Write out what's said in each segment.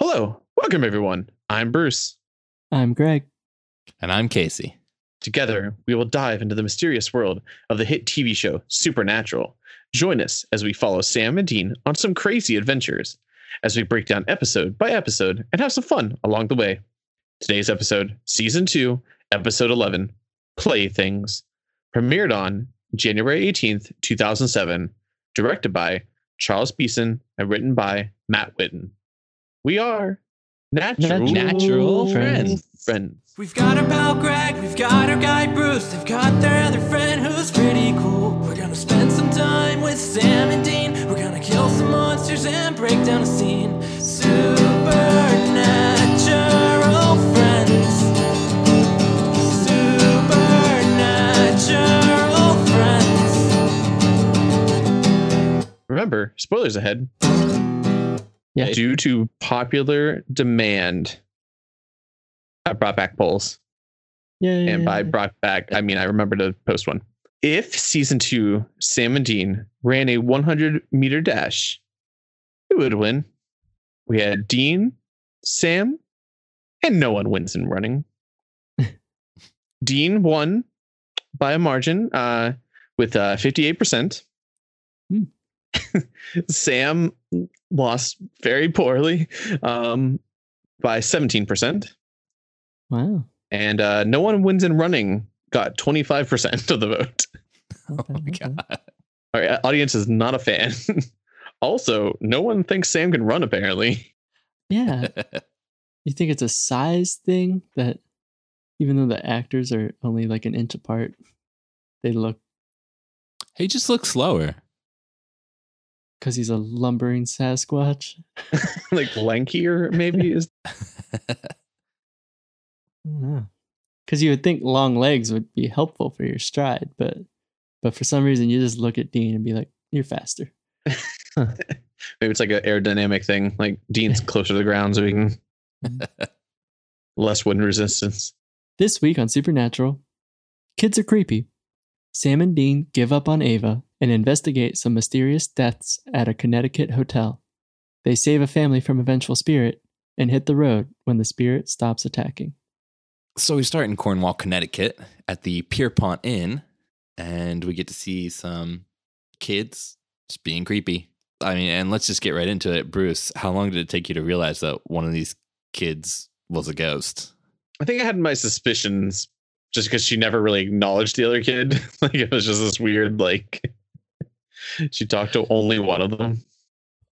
Hello, welcome everyone. I'm Bruce. I'm Greg. And I'm Casey. Together, we will dive into the mysterious world of the hit TV show Supernatural. Join us as we follow Sam and Dean on some crazy adventures, as we break down episode by episode and have some fun along the way. Today's episode, Season 2, Episode 11 Playthings, premiered on January 18th, 2007, directed by Charles Beeson and written by Matt Witten. We are natural, Natural friends. friends. We've got our pal Greg, we've got our guy Bruce, they've got their other friend who's pretty cool. We're gonna spend some time with Sam and Dean. We're gonna kill some monsters and break down a scene. Supernatural friends. Supernatural friends. Remember, spoilers ahead. Yeah. Due to popular demand, I brought back polls. Yeah. And by brought back, I mean I remember to post one. If season two, Sam and Dean ran a 100 meter dash, who would win? We had Dean, Sam, and no one wins in running. Dean won by a margin uh, with uh, 58%. Hmm. Sam lost very poorly um, by 17%. Wow. And uh, no one wins in running got 25% of the vote. Oh my okay. god. Our audience is not a fan. also, no one thinks Sam can run, apparently. Yeah. You think it's a size thing that even though the actors are only like an inch apart, they look he just looks slower. Because he's a lumbering Sasquatch? like lankier, maybe is No, Because you would think long legs would be helpful for your stride, but but for some reason you just look at Dean and be like, "You're faster." maybe it's like an aerodynamic thing. Like Dean's closer to the ground, so he can less wind resistance. This week on Supernatural, kids are creepy. Sam and Dean give up on Ava and investigate some mysterious deaths at a Connecticut hotel. They save a family from a vengeful spirit and hit the road when the spirit stops attacking. So we start in Cornwall, Connecticut at the Pierpont Inn, and we get to see some kids just being creepy. I mean, and let's just get right into it. Bruce, how long did it take you to realize that one of these kids was a ghost? I think I had my suspicions just because she never really acknowledged the other kid. like it was just this weird, like she talked to only one of them.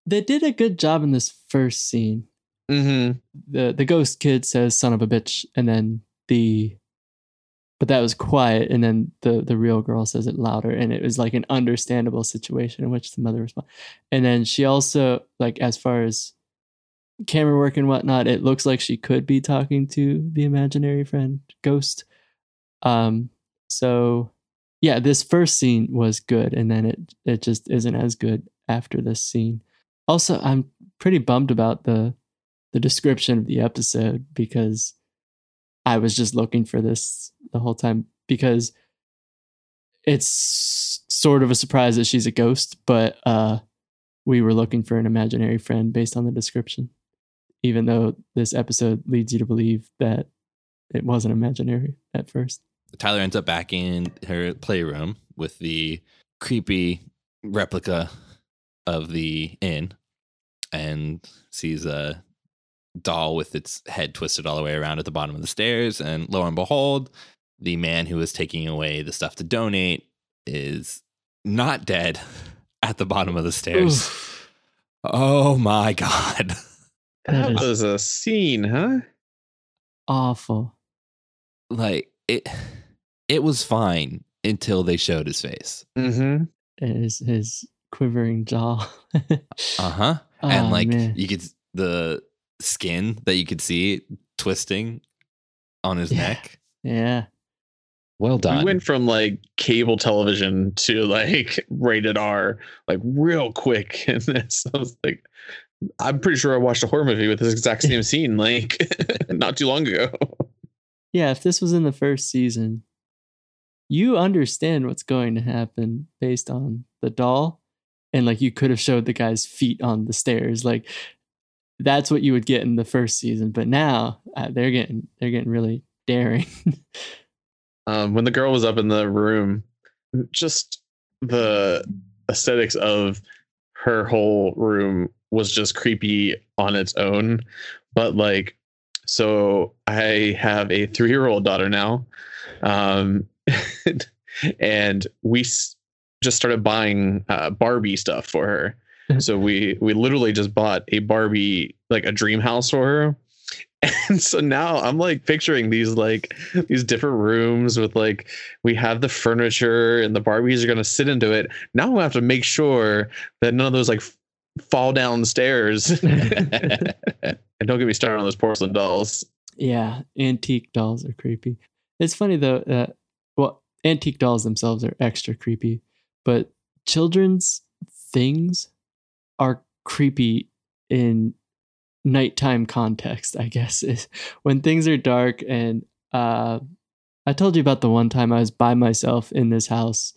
They did a good job in this first scene. Mm-hmm. The the ghost kid says son of a bitch and then the but that was quiet and then the the real girl says it louder and it was like an understandable situation in which the mother responds. And then she also like as far as camera work and whatnot, it looks like she could be talking to the imaginary friend ghost. Um so yeah, this first scene was good and then it it just isn't as good after this scene. Also, I'm pretty bummed about the the description of the episode because I was just looking for this the whole time because it's sort of a surprise that she's a ghost, but uh we were looking for an imaginary friend based on the description. Even though this episode leads you to believe that it wasn't imaginary at first. Tyler ends up back in her playroom with the creepy replica of the inn and sees a doll with its head twisted all the way around at the bottom of the stairs. And lo and behold, the man who was taking away the stuff to donate is not dead at the bottom of the stairs. Oof. Oh my God. That That is was a scene, huh? awful. Like it, it was fine until they showed his face. Mm-hmm. His his quivering jaw. Uh huh. and Oh, like man. you could the skin that you could see twisting on his Yeah. neck. yeah. Well done. We went from like cable television to like rated R, like real quick in this. I was like, I'm pretty sure I watched a horror movie with this exact same scene, like not too long ago. Yeah, if this was in the first season, you understand what's going to happen based on the doll. And like you could have showed the guy's feet on the stairs. Like that's what you would get in the first season. But now uh, they're getting they're getting really daring. um, when the girl was up in the room, just the aesthetics of her whole room was just creepy on its own. But like, so I have a three year old daughter now. Um, and we s- just started buying uh, Barbie stuff for her. So we we literally just bought a Barbie like a dream house for her. And so now I'm like picturing these like these different rooms with like we have the furniture and the Barbies are gonna sit into it. Now we have to make sure that none of those like f- fall down stairs. and don't get me started on those porcelain dolls. yeah, antique dolls are creepy. It's funny though that well, antique dolls themselves are extra creepy, but children's things are creepy in nighttime context, I guess. Is when things are dark and uh I told you about the one time I was by myself in this house.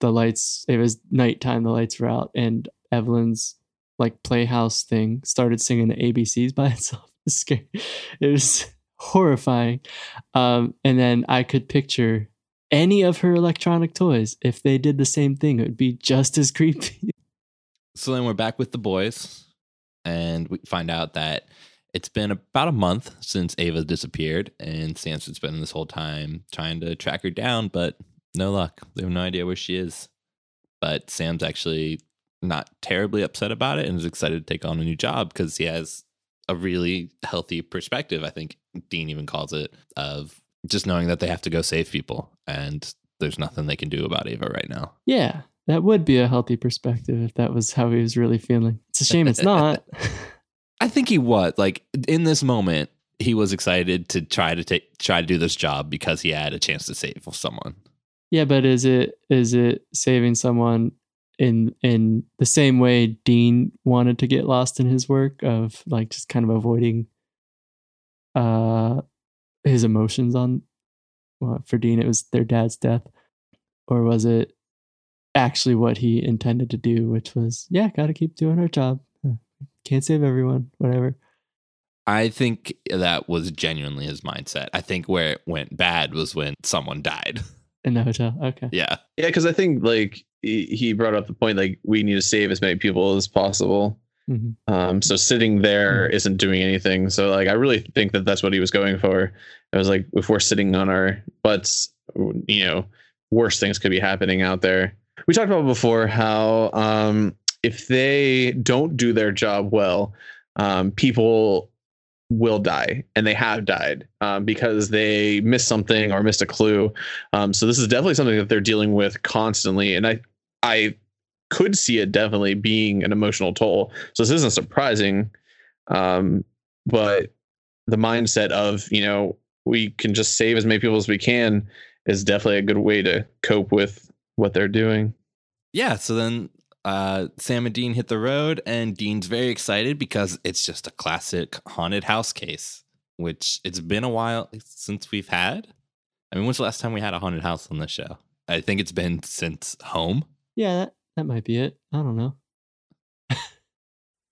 The lights it was nighttime, the lights were out, and Evelyn's like playhouse thing started singing the ABCs by itself. It was. It was horrifying. Um, and then I could picture any of her electronic toys. If they did the same thing, it would be just as creepy. So then we're back with the boys, and we find out that it's been about a month since Ava disappeared, and Samson's been this whole time trying to track her down, but no luck. They have no idea where she is. But Sam's actually not terribly upset about it and is excited to take on a new job because he has a really healthy perspective. I think Dean even calls it of just knowing that they have to go save people, and there's nothing they can do about Ava right now. Yeah, that would be a healthy perspective if that was how he was really feeling. It's a shame it's not. I think he was like in this moment. He was excited to try to take try to do this job because he had a chance to save someone. yeah, but is it is it saving someone in in the same way Dean wanted to get lost in his work of like just kind of avoiding uh his emotions on well, for Dean it was their dad's death or was it actually what he intended to do which was yeah got to keep doing our job Uh, can't save everyone whatever I think that was genuinely his mindset. I think where it went bad was when someone died. in the hotel okay yeah. Yeah, because I think like he he brought up the point like we need to save as many people as possible. Mhm. Um, so sitting there isn't doing anything. So like I really think that that's what he was going for. It was like if we're sitting on our butts, you know, worse things could be happening out there. We talked about before how um, if they don't do their job well, um, people will die and they have died um, because they missed something or missed a clue um, so this is definitely something that they're dealing with constantly and i i could see it definitely being an emotional toll so this isn't surprising um, but the mindset of you know we can just save as many people as we can is definitely a good way to cope with what they're doing Yeah. So then uh, Sam and Dean hit the road, and Dean's very excited because it's just a classic haunted house case, which it's been a while since we've had. I mean, when's the last time we had a haunted house on this show? I think it's been since Home. yeah that, that might be it i don't know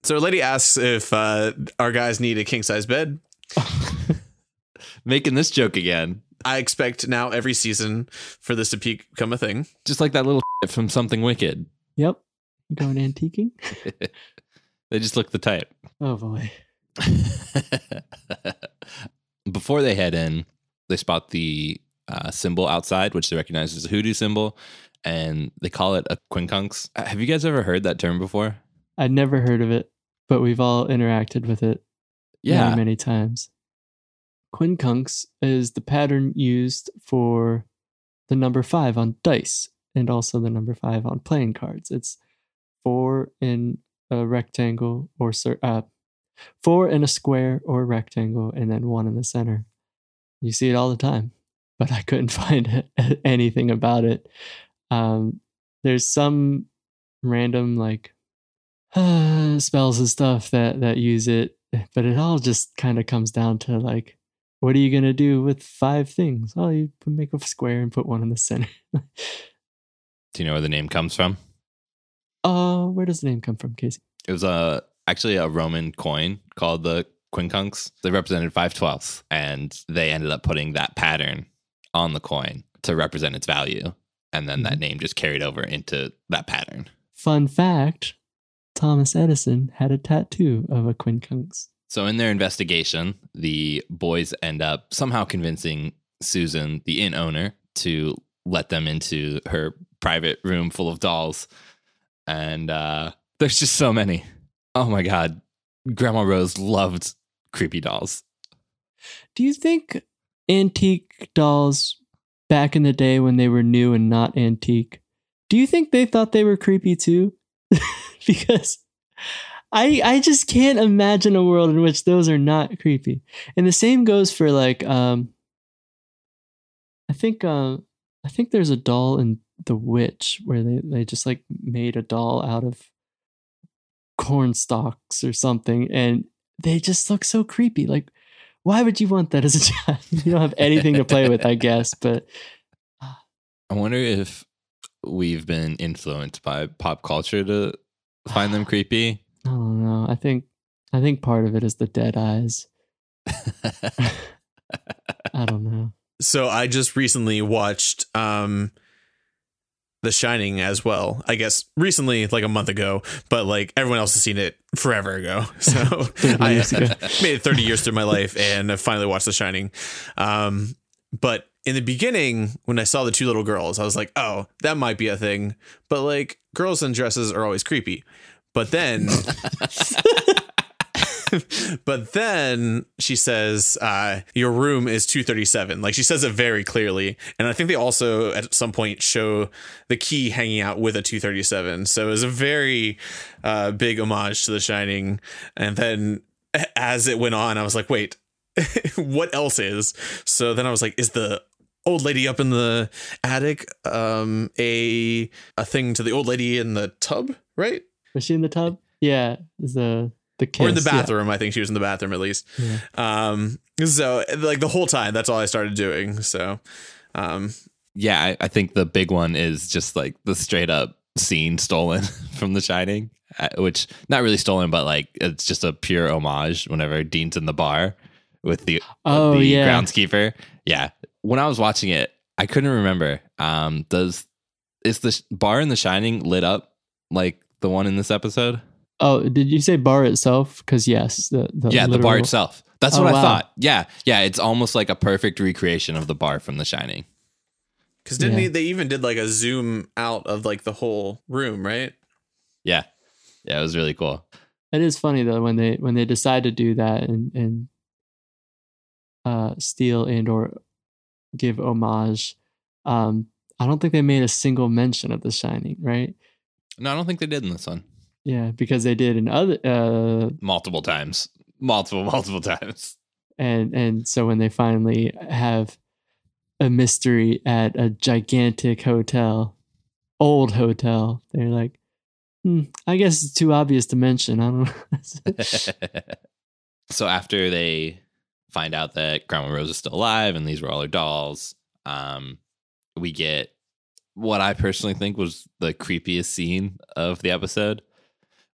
So, a lady asks if uh, our guys need a king size bed. Making this joke again, I expect now every season for this to become a thing. just like that little from Something Wicked. yep going antiquing they just look the type. oh boy Before they head in, they spot the uh, symbol outside, which they recognize as a hoodoo symbol, and they call it a quincunx. Uh, Have you guys ever heard that term before? I'd never heard of it, but we've all interacted with it many, many times. Quincunx is the pattern used for the number five on dice and also the number five on playing cards. It's four in a rectangle or uh, four in a square or rectangle, and then one in the center. You see it all the time, but I couldn't find anything about it. Um, there's some random like spells and stuff that that use it, but it all just kind of comes down to like, what are you gonna do with five things? Oh, you make a square and put one in the center. Do you know where the name comes from? Oh, where does the name come from, Casey? It was a actually a Roman coin called the quincunx. They represented five twelfths, and they ended up putting that pattern on the coin to represent its value. And then that name just carried over into that pattern. Fun fact Thomas Edison had a tattoo of a quincunx. So in their investigation, the boys end up somehow convincing Susan, the inn owner, to let them into her private room full of dolls. And uh, there's just so many. Oh my god. Grandma Rose loved creepy dolls. Do you think antique dolls back in the day when they were new and not antique, do you think they thought they were creepy too? because I I just can't imagine a world in which those are not creepy. And the same goes for like um I think uh, I think there's a doll in The Witch where they, they just like made a doll out of corn stalks or something and they just look so creepy. Like why would you want that as a child? you don't have anything to play with, I guess, but I wonder if we've been influenced by pop culture to find them creepy. I don't know. I think I think part of it is the dead eyes. I don't know. So I just recently watched um The Shining as well. I guess recently, like a month ago, but like everyone else has seen it forever ago. So I ago. made it 30 years through my life and I finally watched The Shining. Um, but in the beginning, when I saw the two little girls, I was like, oh, that might be a thing. But like girls in dresses are always creepy. But then but then she says, uh, your room is 237. Like she says it very clearly. And I think they also at some point show the key hanging out with a 237. So it was a very uh, big homage to The Shining. And then as it went on, I was like, wait, what else is? So then I was like, is the old lady up in the attic um a a thing to the old lady in the tub, right? Was she in the tub? Yeah, Is the the kiss. or in the yeah. bathroom. I think she was in the bathroom at least. Yeah. Um, so like the whole time, that's all I started doing. So, um, yeah, I, I think the big one is just like the straight up scene stolen from The Shining, uh, which not really stolen, but like it's just a pure homage. Whenever Dean's in the bar with the Oh, the yeah. groundskeeper, yeah. When I was watching it, I couldn't remember. Um, does is the sh- bar in The Shining lit up like the one in this episode? Oh, did you say bar itself? Because yes, the, the yeah, the bar itself. That's Oh, what I thought. Yeah, yeah. It's almost like a perfect recreation of the bar from The Shining. because didn't Yeah. he, they even did like a zoom out of like the whole room, right? Yeah, yeah. It was really cool. It is funny though when they when they decide to do that and and uh steal and or give homage. Um, I don't think they made a single mention of The Shining, right? No, I don't think they did in this one. Yeah, because they did in other uh multiple times multiple multiple times and and so when they finally have a mystery at a gigantic hotel, old hotel, they're like, hmm, I guess it's too obvious to mention. I don't know. so after they find out that grandma rose is still alive and these were all her dolls um we get what i personally think was the creepiest scene of the episode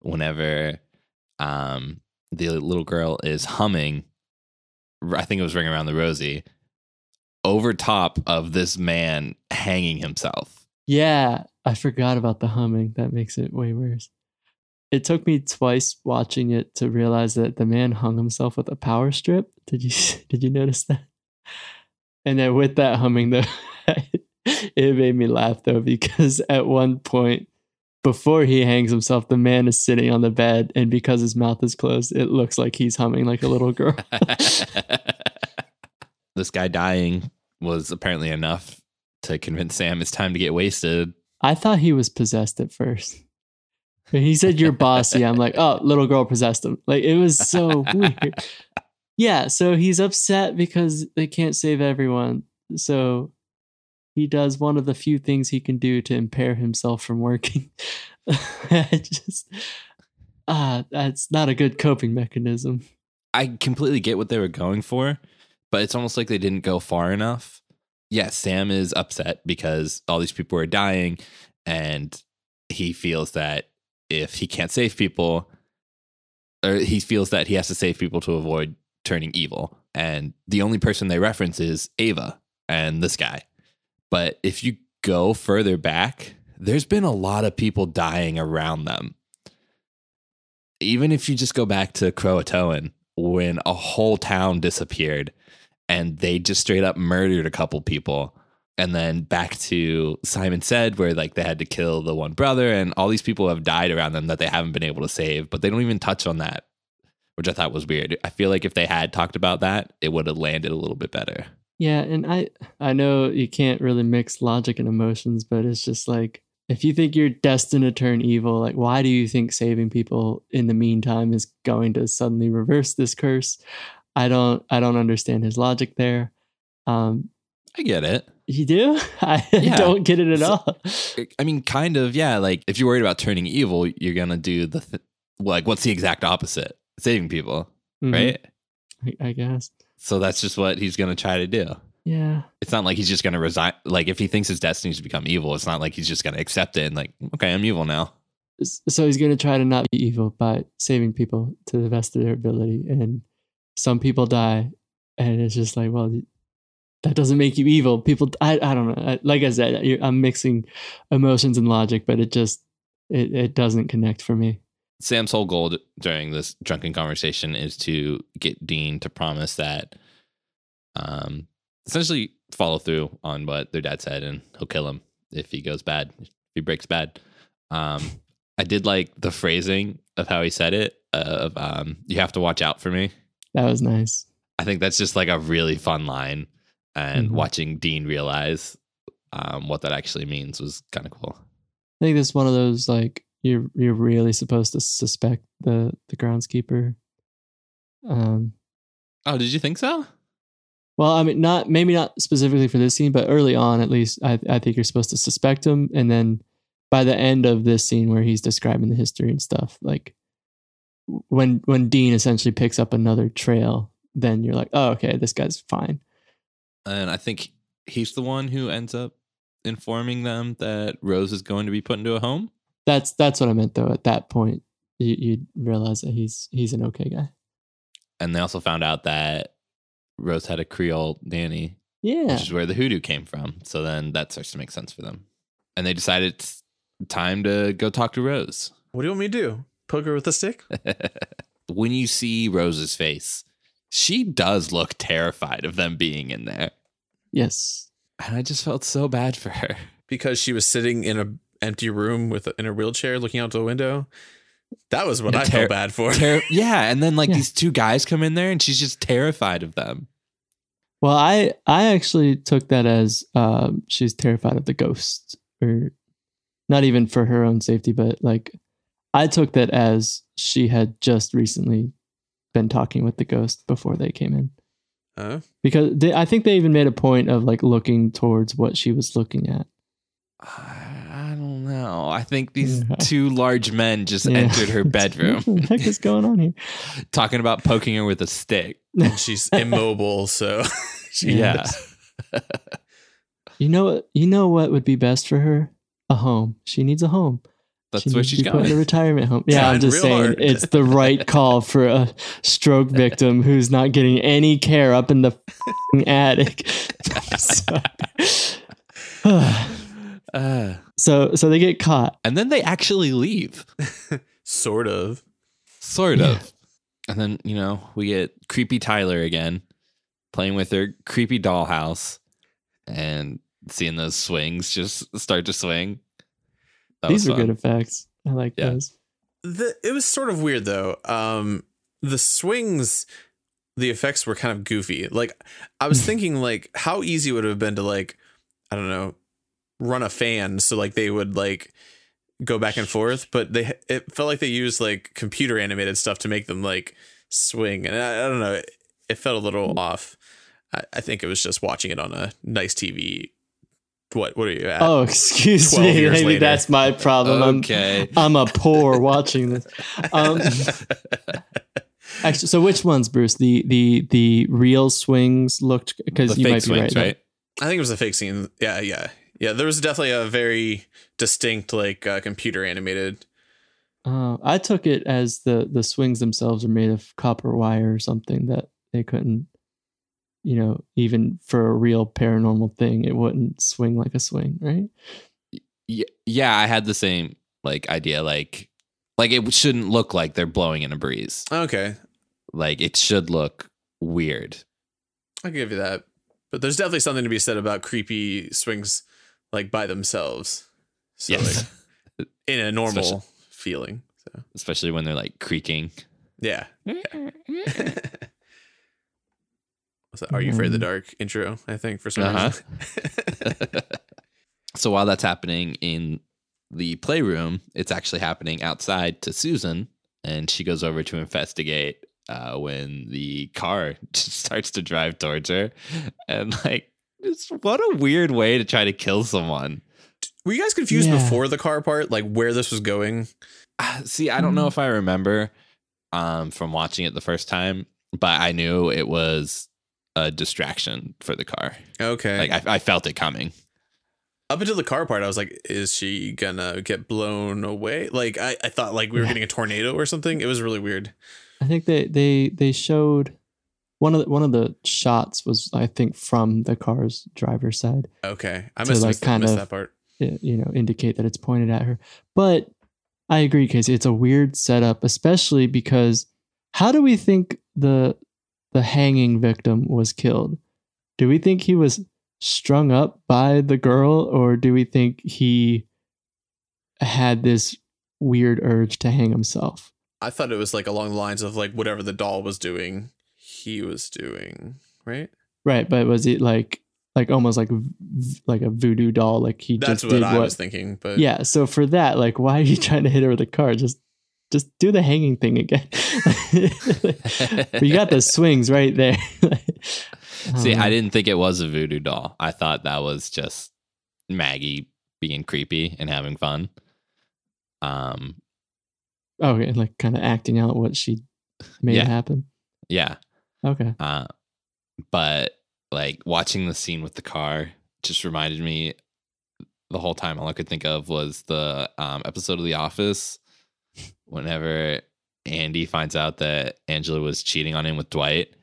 whenever um the little girl is humming i think it was ring around the rosie over top of this man hanging himself yeah, I forgot about the humming. That makes it way worse. It took me twice watching it to realize that the man hung himself with a power strip. Did you did you notice that? And then with that humming though, it made me laugh though because at one point before he hangs himself, the man is sitting on the bed, and because his mouth is closed, it looks like he's humming like a little girl. this guy dying was apparently enough to convince Sam it's time to get wasted. I thought he was possessed at first. When he said you're bossy, I'm like, oh, little girl possessed him. Like it was so weird. Yeah, so he's upset because they can't save everyone. So he does one of the few things he can do to impair himself from working. Just ah, that's not a good coping mechanism. I completely get what they were going for, but it's almost like they didn't go far enough. Yeah, Sam is upset because all these people are dying, and he feels that if he can't save people, or he feels that he has to save people to avoid turning evil. And the only person they reference is Ava and this guy. But if you go further back, there's been a lot of people dying around them. Even if you just go back to Croatoan, when a whole town disappeared and they just straight up murdered a couple people. And then back to Simon said, where like they had to kill the one brother, and all these people have died around them that they haven't been able to save, but they don't even touch on that, which I thought was weird. I feel like if they had talked about that, it would have landed a little bit better. Yeah, and I I know you can't really mix logic and emotions, but it's just like if you think you're destined to turn evil, like why do you think saving people in the meantime is going to suddenly reverse this curse? I don't I don't understand his logic there. Um I get it. you do? I Yeah. don't get it at So- all. I mean, kind of, yeah. Like if you're worried about turning evil, you're gonna do the th- like what's the exact opposite? Saving people, Mhm, right? I, I guess. So that's just what he's gonna try to do. Yeah. It's not like he's just gonna resign. Like if he thinks his destiny is to become evil, it's not like he's just gonna accept it and like, okay, I'm evil now. So he's going to try to not be evil by saving people to the best of their ability. And some people die. And it's just like, well, that doesn't make you evil. People, I, I don't know. I, like I said, I'm mixing emotions and logic, but it just, it, it doesn't connect for me. Sam's whole goal during this drunken conversation is to get Dean to promise that, um, essentially follow through on what their dad said, and he'll kill him if he goes bad, if he breaks bad. Um, I did like the phrasing of how he said it. Of um, you have to watch out for me. That was nice. I think that's just like a really fun line, and Mhm. watching Dean realize um, what that actually means was kind of cool. I think this is one of those, like, you're, you're really supposed to suspect the, the groundskeeper. Um, Oh, did you think so? Well, I mean, not maybe not specifically for this scene, but early on, at least, I, I think you're supposed to suspect him, and then by the end of this scene where he's describing the history and stuff, like when when Dean essentially picks up another trail, then you're like, oh, okay, this guy's fine. And I think he's the one who ends up informing them that Rose is going to be put into a home. That's that's what I meant though. At that point, you you realize that he's he's an okay guy. And they also found out that Rose had a Creole nanny, Yeah, which is where the hoodoo came from. So then that starts to make sense for them. And they decided it's time to go talk to Rose. What do you want me to do? Poke her with a stick? when you see Rose's face, she does look terrified of them being in there. yes, And I just felt so bad for her. Because she was sitting in a empty room with in a wheelchair looking out the window. That was what Yeah, I ter- felt bad for. Ter- yeah, and then like Yeah. these two guys come in there and she's just terrified of them. Well, I I actually took that as um, she's terrified of the ghost, or not even for her own safety, but like I took that as she had just recently been talking with the ghost before they came in, Huh? because they, I think they even made a point of like looking towards what she was looking at. I don't know. I think these Yeah. two large men just Yeah. entered her bedroom what the heck is going on here? talking about poking her with a stick. And she's immobile, so she Yeah. You know what? You know what would be best for her? A home. She needs a home. That's what She where to she's be put a retirement home. Yeah, I'm just saying hard. it's the right call for a stroke victim who's not getting any care up in the attic. So, so they get caught. and then they actually leave, sort of. sort Yeah. of. And then, you know, we get creepy Tyler again playing with her creepy dollhouse and seeing those swings just start to swing. That These was are good effects. I like Yeah. those. The it was sort of weird though. Um the swings the effects were kind of goofy. Like I was thinking like how easy would it have been to like I don't know run a fan so like they would like go back and forth, but they it felt like they used like computer animated stuff to make them like swing, and I, I don't know, it, it felt a little off. I, I think it was just watching it on a nice TV. What what are you at? Oh, excuse me. Maybe later. that's my problem. I'm- Okay. I'm, a poor watching this. Um, actually, so which ones, Bruce? The the the real swings looked because you might be swings, right. right? I think it was a fake scene. Yeah, yeah, yeah. There was definitely a very distinct like uh, computer animated Uh, I took it as the the swings themselves are made of copper wire or something that they couldn't, you know, even for a real paranormal thing, it wouldn't swing like a swing, right? Yeah, yeah, I had the same like idea. Like, like it shouldn't look like they're blowing in a breeze. Okay, Like it should look weird. I can give you that. But there's definitely something to be said about creepy swings like by themselves. So yes, like in a normal Especially- feeling. So especially when they're like creaking. yeah. What's that? Are you afraid of the Mm. dark intro? I think for some Uh-huh. reason. so while that's happening in the playroom, it's actually happening outside to Susan, and she goes over to investigate uh, when the car starts to drive towards her, and like, it's what a weird way to try to kill someone. Were you guys confused Yeah. before the car part, like where this was going? Ah, See, I don't know if I remember um, from watching it the first time, but I knew it was a distraction for the car. Okay. Like I, I felt it coming. Up until the car part, I was like, is she gonna get blown away? Like I, I thought like we were Yeah. getting a tornado or something. It was really weird. I think they they they showed one of the, one of the shots was I think from the car's driver's side. Okay. I missed, like, kind missed of- that part. Eh, you know indicate that it's pointed at her but i agree casey it's a weird setup especially because how do we think the the hanging victim was killed do we think he was strung up by the girl or do we think he had this weird urge to hang himself I thought it was like along the lines of like whatever the doll was doing, he was doing, right? right but was it like like almost like v- like a voodoo doll like he That's just what did I what was thinking. But yeah so for that like why are you trying to hit her with a car just just do the hanging thing again But you got the swings right there See, Um, I didn't think it was a voodoo doll. I thought that was just Maggie being creepy and having fun. Um, okay like kind of acting out what she made Yeah. happen yeah. Okay Uh, but like watching the scene with the car just reminded me the whole time all I could think of was the um, episode of The Office whenever Andy finds out that Angela was cheating on him with Dwight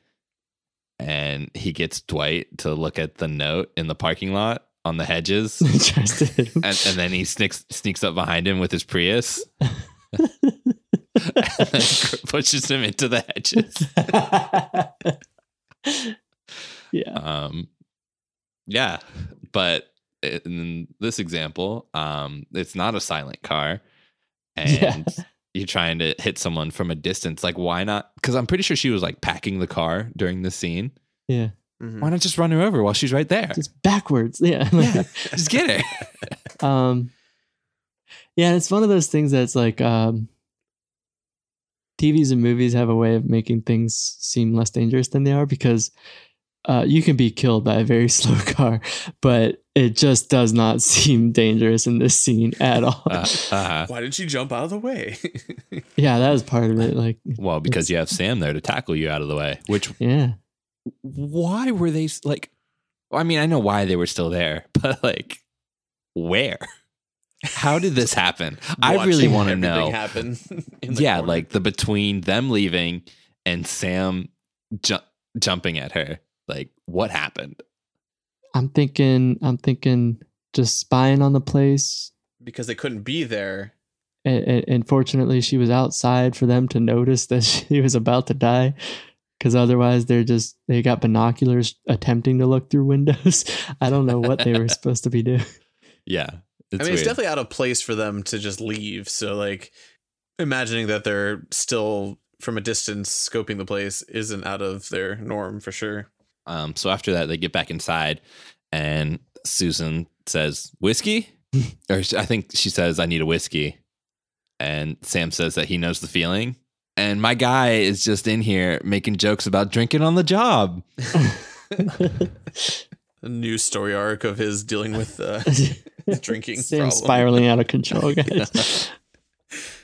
and he gets Dwight to look at the note in the parking lot on the hedges Tries to hit him. and, and then he sneaks sneaks up behind him with his Prius pushes him into the hedges. yeah Um, yeah, but in this example, um, it's not a silent car, and Yeah. you're trying to hit someone from a distance. Like, why not? Because I'm pretty sure she was like packing the car during the scene. yeah Mhm. Why not just run her over while she's right there? just backwards yeah Yeah, just get her. um yeah it's one of those things that's like um tvs and movies have a way of making things seem less dangerous than they are because uh, you can be killed by a very slow car but it just does not seem dangerous in this scene at all Uh, uh-huh. Why did she jump out of the way? yeah that was part of it like Well, because you have Sam there to tackle you out of the way. Which yeah why were they like? I mean, I know why they were still there, but like, where? How did this happen? I really want to everything know. Happen in the yeah, corner. like the between them leaving and Sam ju- jumping at her. Like, what happened? i'm thinking i'm thinking just spying on the place because they couldn't be there. and, and, and fortunately she was outside for them to notice that she was about to die because otherwise they're just they got binoculars attempting to look through windows i don't know what they were supposed to be doing Yeah, it's I mean, weird. it's definitely out of place for them to just leave. So, like, imagining that they're still from a distance scoping the place isn't out of their norm for sure. Um, so after that, they get back inside, and Susan says, "Whiskey," or I think she says, "I need a whiskey," and Sam says that he knows the feeling. And my guy is just in here making jokes about drinking on the job. A new story arc of his dealing with uh, drinking Sam problem. spiraling out of control guys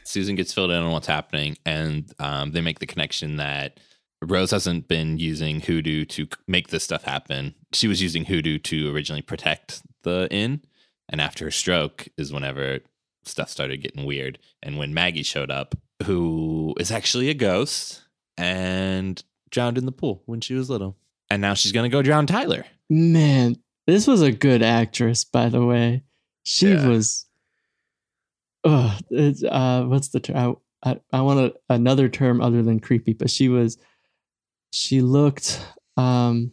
Susan gets filled in on what's happening, and um, they make the connection that Rose hasn't been using hoodoo to make this stuff happen. She was using hoodoo to originally protect the inn, and after her stroke is whenever stuff started getting weird. And when Maggie showed up, who is actually a ghost and drowned in the pool when she was little. And now she's going to go drown Tyler. Man, this was a good actress, by the way. She Yeah. was. Oh, uh, what's the term? I, I, I want a, another term other than creepy, but she was. She looked um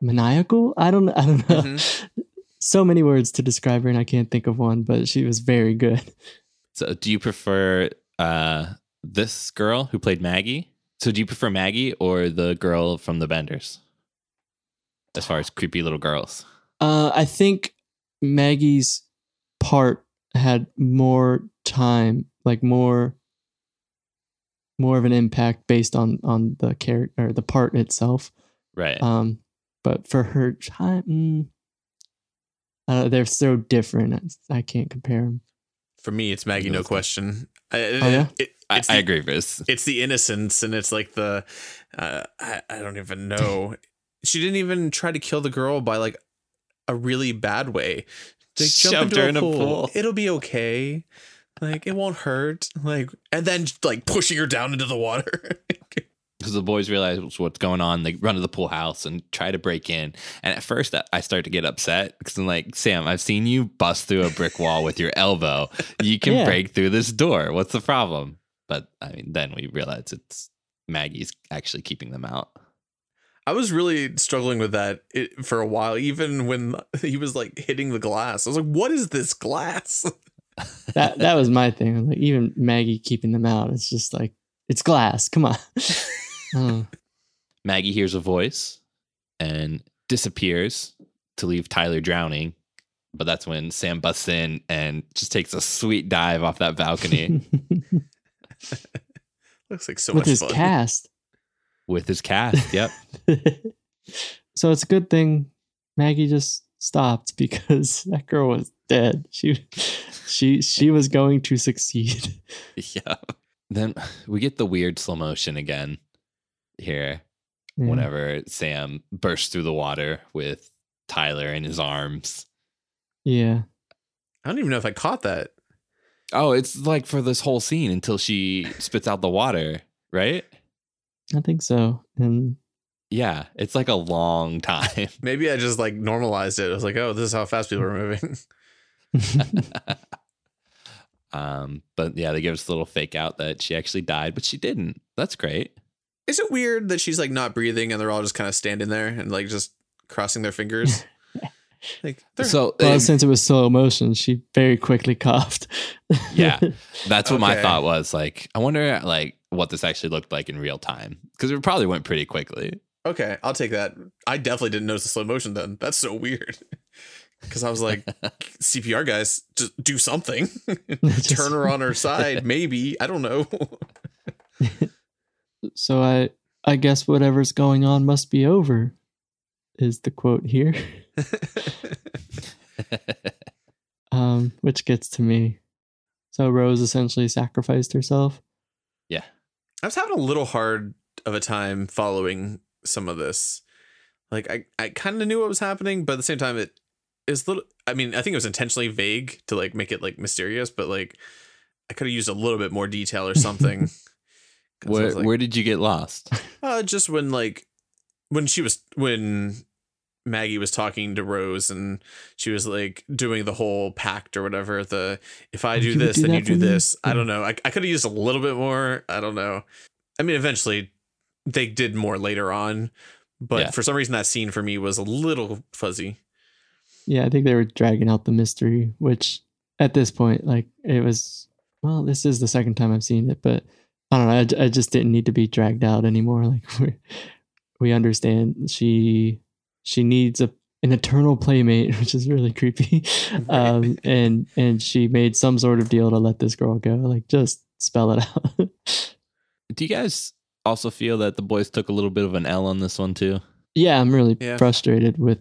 maniacal. I don't. I don't know. Mhm. So many words to describe her, and I can't think of one. But she was very good. So do you prefer uh, this girl who played Maggie? So do you prefer Maggie or the girl from the Benders? As far as creepy little girls. Uh, I think Maggie's part had more time, like more, more of an impact based on on the character or the part itself. Right. Um, but for her time, uh, they're so different. I, I can't compare them. For me, it's Maggie, no question. I, Oh, yeah? it- I, it's I the- agree, Bruce. It's the innocence, and it's like the uh, I, I don't even know. She didn't even try to kill the girl by like a really bad way. Like, Shoved her in a pool. It'll be okay. Like it won't hurt. Like and then like pushing her down into the water. Because the boys realize what's going on. They run to the pool house and try to break in. And at first, I- I start to get upset because I'm like, Sam, I've seen you bust through a brick wall with your elbow. You can Yeah. break through this door. What's the problem? But I mean, then we realize it's Maggie's actually keeping them out. I was really struggling with that it, for a while, even when he was like hitting the glass. I was like, "What is this glass?" That that was my thing. Like even Maggie keeping them out. It's just like it's glass. Come on. Oh. Maggie hears a voice and disappears to leave Tyler drowning. But that's when Sam busts in and just takes a sweet dive off that balcony Looks like so With much his fun. cast. With his cast. Yep. so it's a good thing Maggie just stopped because that girl was dead. She she she was going to succeed. yeah. Then we get the weird slow motion again here Yeah. whenever Sam bursts through the water with Tyler in his arms. Yeah. I don't even know if I caught that. Oh, it's like for this whole scene until she spits out the water, right? I think so. And Yeah, it's like a long time. Maybe I just like normalized it. I was like, "Oh, this is how fast people are moving." um, but yeah, they give us a little fake out that she actually died, but she didn't. That's great. Is it weird that she's like not breathing and they're all just kind of standing there and like just crossing their fingers? Like, So well, since it was slow motion, she very quickly coughed. Yeah. that's what my thought was. Like, I wonder like what this actually looked like in real time because it probably went pretty quickly. okay, I'll take that. I definitely didn't notice the slow motion then. That's so weird. Because I was like, CPR guys, just do something. Turn her on her side, maybe. I don't know. so I I guess whatever's going on must be over. Is the quote here? um, which gets to me. So Rose essentially sacrificed herself. Yeah. I was having a little hard of a time following some of this. Like I, I kind of knew what was happening, but at the same time, it is little. I mean, I think it was intentionally vague to like make it like mysterious, but like I could have used a little bit more detail or something. Where like, where did you get lost? uh, just when like when she was when Maggie was talking to Rose and she was like doing the whole pact or whatever. The if I do you this, do then you do this. I don't know. I, I could have used a little bit more. I don't know. I mean, eventually they did more later on, but Yeah. for some reason that scene for me was a little fuzzy. Yeah, I think they were dragging out the mystery, which at this point, like it was. Well, this is the second time I've seen it, but I don't know. I, I just didn't need to be dragged out anymore. Like we we understand she she needs a an eternal playmate, which is really creepy. Um, and and she made some sort of deal to let this girl go. Like just spell it out. Do you guys also feel that the boys took a little bit of an L on this one too? yeah, I'm really Yeah. frustrated with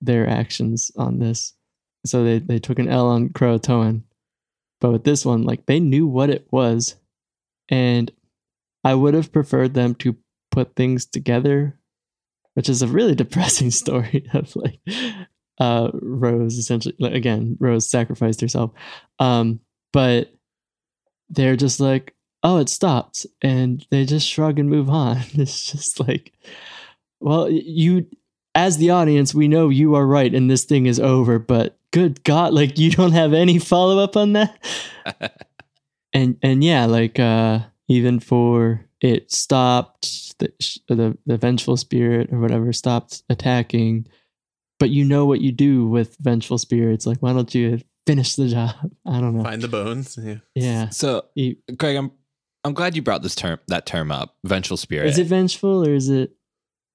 their actions on this. So they, they took an L on Croatoan. But with this one, like they knew what it was. And I would have preferred them to put things together, which is a really depressing story of like uh, Rose essentially like, again Rose sacrificed herself, um, but they're just like, oh, it stopped, and they just shrug and move on. It's just like, well, you as the audience, we know you are right, and this thing is over. But good God, like you don't have any follow up on that, and and yeah, like uh, even for it stopped the, the the vengeful spirit or whatever stopped attacking but you know what you do with vengeful spirits like why don't you finish the job i don't know Find the bones. Yeah. yeah So, You- Greg, I'm I'm glad you brought this term that term up, vengeful spirit. is it vengeful or is it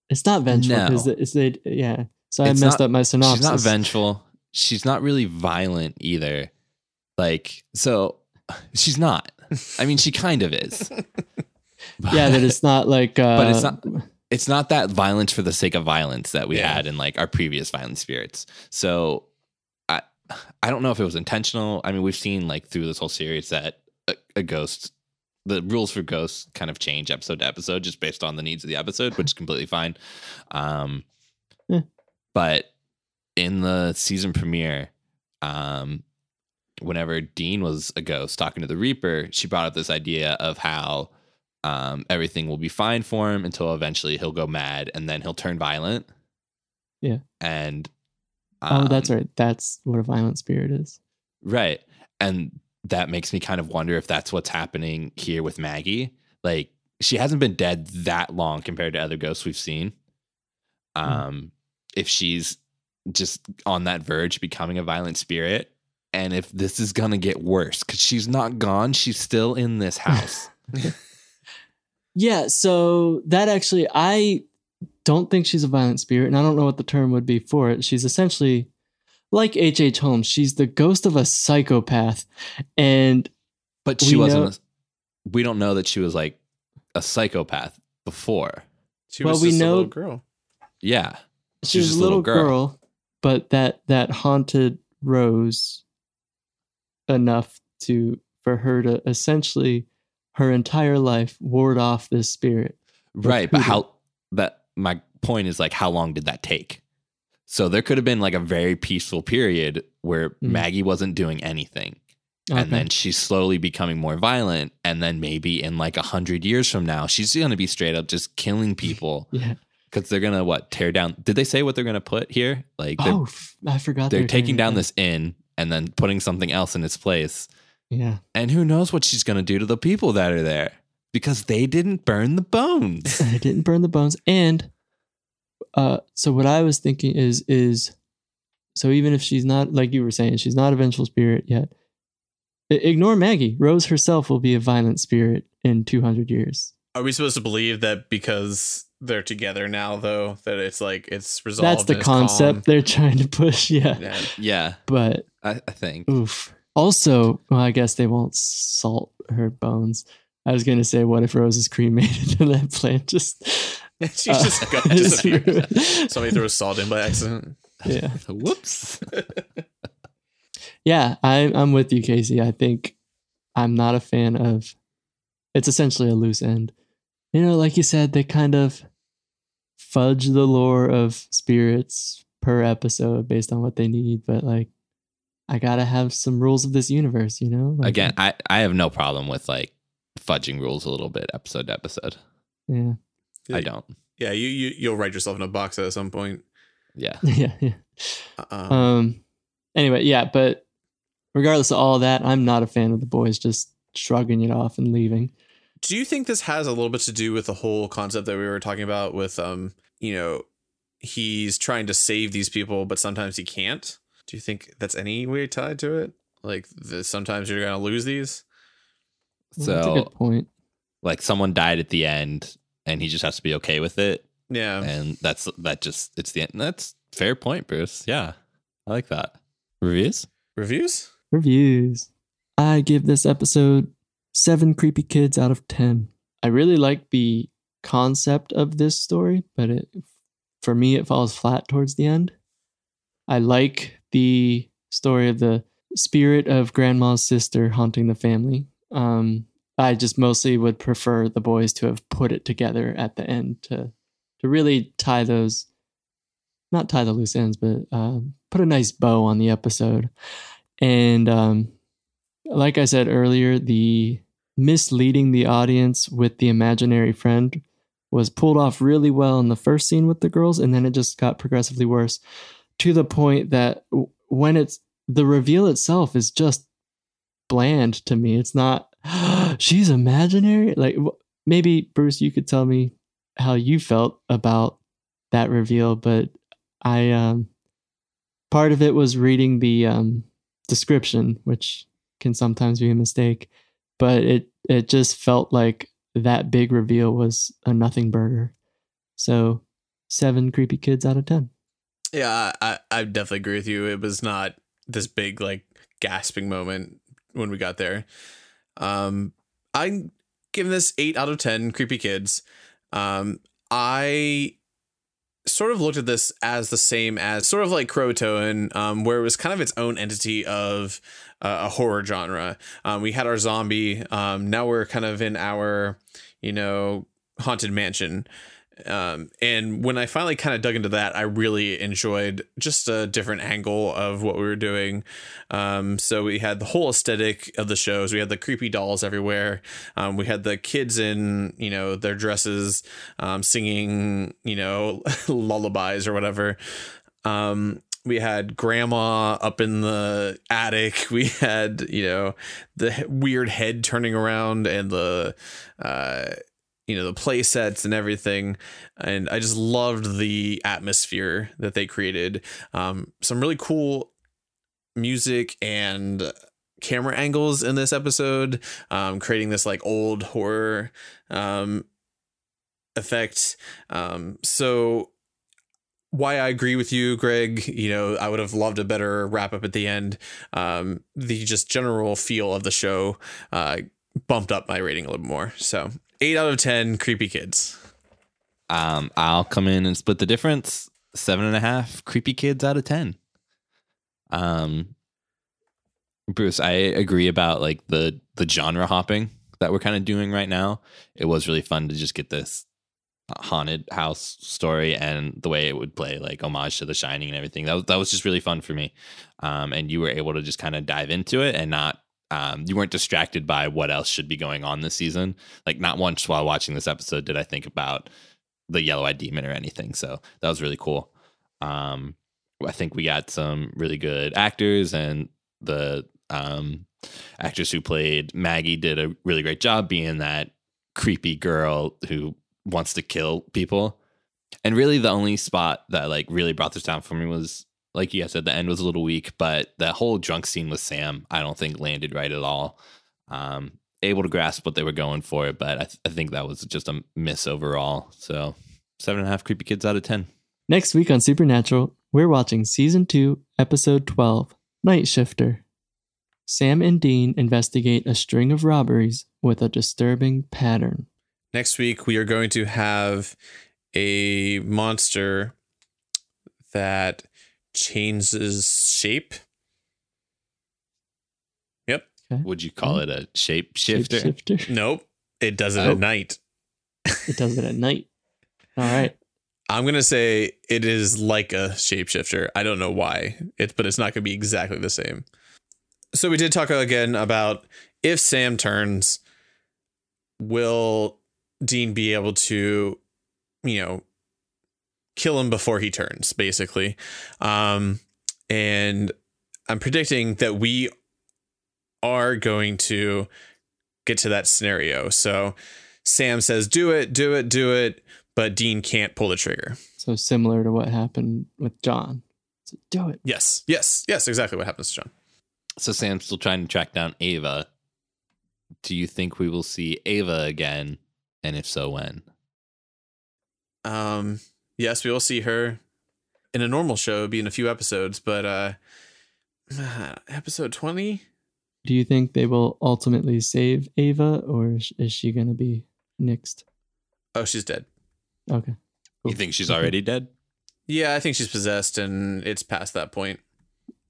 it's not vengeful No. because it's it yeah so i It's messed not- up my synopsis She's not vengeful. She's not really violent either. Like, so she's not. I mean, she kind of is. yeah that it's not like uh But it's not- it's not that violence for the sake of violence that we Yeah. had in like our previous violent spirits. So I I don't know if it was intentional. I mean, we've seen like through this whole series that a, a ghost the rules for ghosts kind of change episode to episode just based on the needs of the episode, which is completely fine. Um Yeah. but in the season premiere, um whenever Dean was a ghost talking to the Reaper, she brought up this idea of how um, everything will be fine for him until eventually he'll go mad and then he'll turn violent. Yeah. And oh that's um, right that's what a violent spirit is Right. And that makes me kind of wonder if that's what's happening here with Maggie. Like she hasn't been dead that long compared to other ghosts we've seen. Um if she's just on that verge becoming a violent spirit and if this is going to get worse cuz she's not gone, she's still in this house. Yeah, so that actually, I don't think she's a violent spirit, and I don't know what the term would be for it. She's essentially like H.H. H. Holmes. She's the ghost of a psychopath, and but she wasn't know- a- we don't know that she was like a psychopath before. She Well, was we just a know- little girl. Yeah. she's, just a little girl. but that that haunted Rose enough to for her to essentially her entire life ward off this spirit. Right, but how that my point is like how long did that take? So there could have been like a very peaceful period where Mm. Maggie wasn't doing anything. Okay. And then she's slowly becoming more violent. And then maybe in like a hundred years from now, she's gonna be straight up just killing people yeah. because they're gonna what tear down. Did they say what they're gonna put here? Like they're, Oh, I forgot. they're they were taking it down this inn and then putting something else in its place. Yeah. And who knows what she's gonna do to the people that are there because they didn't burn the bones. they didn't burn the bones. And uh so what I was thinking is is so even if she's not like you were saying, she's not a vengeful spirit yet. Ignore Maggie. Rose herself will be a violent spirit in 200 years. Are we supposed to believe that because they're together now, though, that it's like it's resolved? That's the it's concept calm? they're trying to push. Yeah. Yeah. yeah, But I, I think. oof. Also, well, I guess they won't salt her bones. I was gonna say, what if Rose is cremated and that plant just She's uh, just got disappeared? somebody throws salt in by accident. yeah. Whoops. Yeah, I, I'm with you, Casey. I think I'm not a fan of. It's essentially a loose end. You know, like you said, they kind of fudge the lore of spirits per episode based on what they need, but like, I gotta have some rules of this universe. You know, like, Again, I, I have no problem with like fudging rules a little bit episode to episode. Yeah, I don't. Yeah, you, you you'll write yourself in a box at some point. Yeah. yeah, yeah. Um, Um. Anyway, yeah, but regardless of all that, I'm not a fan of the boys just shrugging it off and leaving. do you think this has a little bit to do with the whole concept that we were talking about with um, you know, he's trying to save these people, but sometimes he can't? Do you think that's any way tied to it? Like the, sometimes you're gonna lose these. Well, that's a So good point. like someone died at the end and he just has to be okay with it. Yeah. And that's that just it's the end. That's fair point, Bruce. Yeah. I like that. Reviews? Reviews? Reviews. I give this episode seven creepy kids out of 10. I really like the concept of this story, but it, for me, it falls flat towards the end. I like the story of the spirit of grandma's sister haunting the family. Um, I just mostly would prefer the boys to have put it together at the end to to really tie those not tie the loose ends, but um, put a nice bow on the episode. And um, like I said earlier, the misleading the audience with the imaginary friend was pulled off really well in the first scene with the girls, and then it just got progressively worse to the point that when it's the reveal itself is just bland to me. It's not she's imaginary. Like maybe Bruce, you could tell me how you felt about that reveal, but I um part of it was reading the um description, which can sometimes be a mistake, but it it just felt like that big reveal was a nothing burger. So seven creepy kids out of ten. Yeah, I, I definitely agree with you. It was not this big like gasping moment when we got there. Um, I give this eight out of ten creepy kids. Um, I sort of looked at this as the same as sort of like Croatoan, um, where it was kind of its own entity of uh, a horror genre. Um, we had our zombie. Um, now we're kind of in our, you know, haunted mansion. Um, and when I finally kind of dug into that, I really enjoyed just a different angle of what we were doing. Um, so we had the whole aesthetic of the shows. We had the creepy dolls everywhere. Um, we had the kids in, you know, their dresses, um, singing, you know, lullabies or whatever. Um, we had grandma up in the attic. We had, you know, the weird head turning around and the, uh, you know the play sets and everything and i just loved the atmosphere that they created um, some really cool music and camera angles in this episode um, creating this like old horror um, effect um, so why I agree with you, Greg. You know, I would have loved a better wrap up at the end. Um, the just general feel of the show uh, bumped up my rating a little more. So eight out of ten creepy kids. Um, I'll come in and split the difference. Seven and a half creepy kids out of ten. Um, Bruce, I agree about like the the genre hopping that we're kind of doing right now. It was really fun to just get this haunted house story and the way it would play like homage to The Shining and everything. That was, that was just really fun for me. Um, and you were able to just kind of dive into it and not um, you weren't distracted by what else should be going on this season. Like not once while watching this episode did I think about the yellow eyed demon or anything. So that was really cool. Um, I think we got some really good actors and the um, actress who played Maggie did a really great job being that creepy girl who wants to kill people. And really the only spot that like really brought this down for me was like you guys said, the end was a little weak, but that whole drunk scene with Sam, I don't think landed right at all. Um, able to grasp what they were going for, but I, th- I think that was just a miss overall. So seven and a half creepy kids out of 10. Next week on Supernatural, we're watching season two, episode 12, Night Shifter. Sam and Dean investigate a string of robberies with a disturbing pattern. Next week, we are going to have a monster that changes shape. Yep. Would you call mm-hmm. it a shape shifter? Shapeshifter. Nope. It does it Oh. at night. It does it at night. All right. I'm gonna say it is like a shapeshifter. I don't know why. It, but it's not gonna be exactly the same. So we did talk again about if Sam turns, will Dean be able to, you know, kill him before he turns, basically. Um, and I'm predicting that we are going to get to that scenario. So Sam says, "Do it, do it, do it," but Dean can't pull the trigger. So similar to what happened with John. So do it. Yes, yes, yes, exactly what happens to John. So Sam's still trying to track down Ava. Do you think we will see Ava again? And if so, when? Um, yes, we will see her in a normal show, it'd be in a few episodes, but uh, episode 20? Do you think they will ultimately save Ava or is- is she going to be nixed? Oh, she's dead. Okay. You think she's already dead? Yeah, I think she's possessed, and it's past that point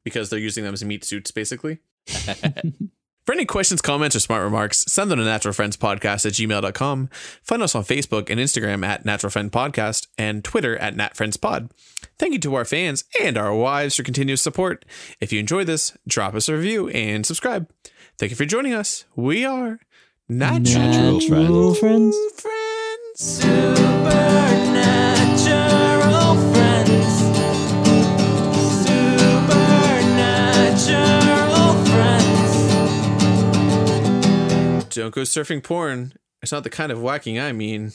because they're using them as meat suits, basically. For For any questions, comments, or smart remarks, send them to naturalfriendspodcast at gmail.com. Find us on Facebook and Instagram at Natural Friend Podcast and Twitter at NatFriendsPod. Thank you to our fans and our wives for continuous support. If you enjoy this, drop us a review and subscribe. Thank you for joining us. We are Natural, Natural friends. Friends. Supernatural Don't go surfing porn. It's not the kind of whacking I mean.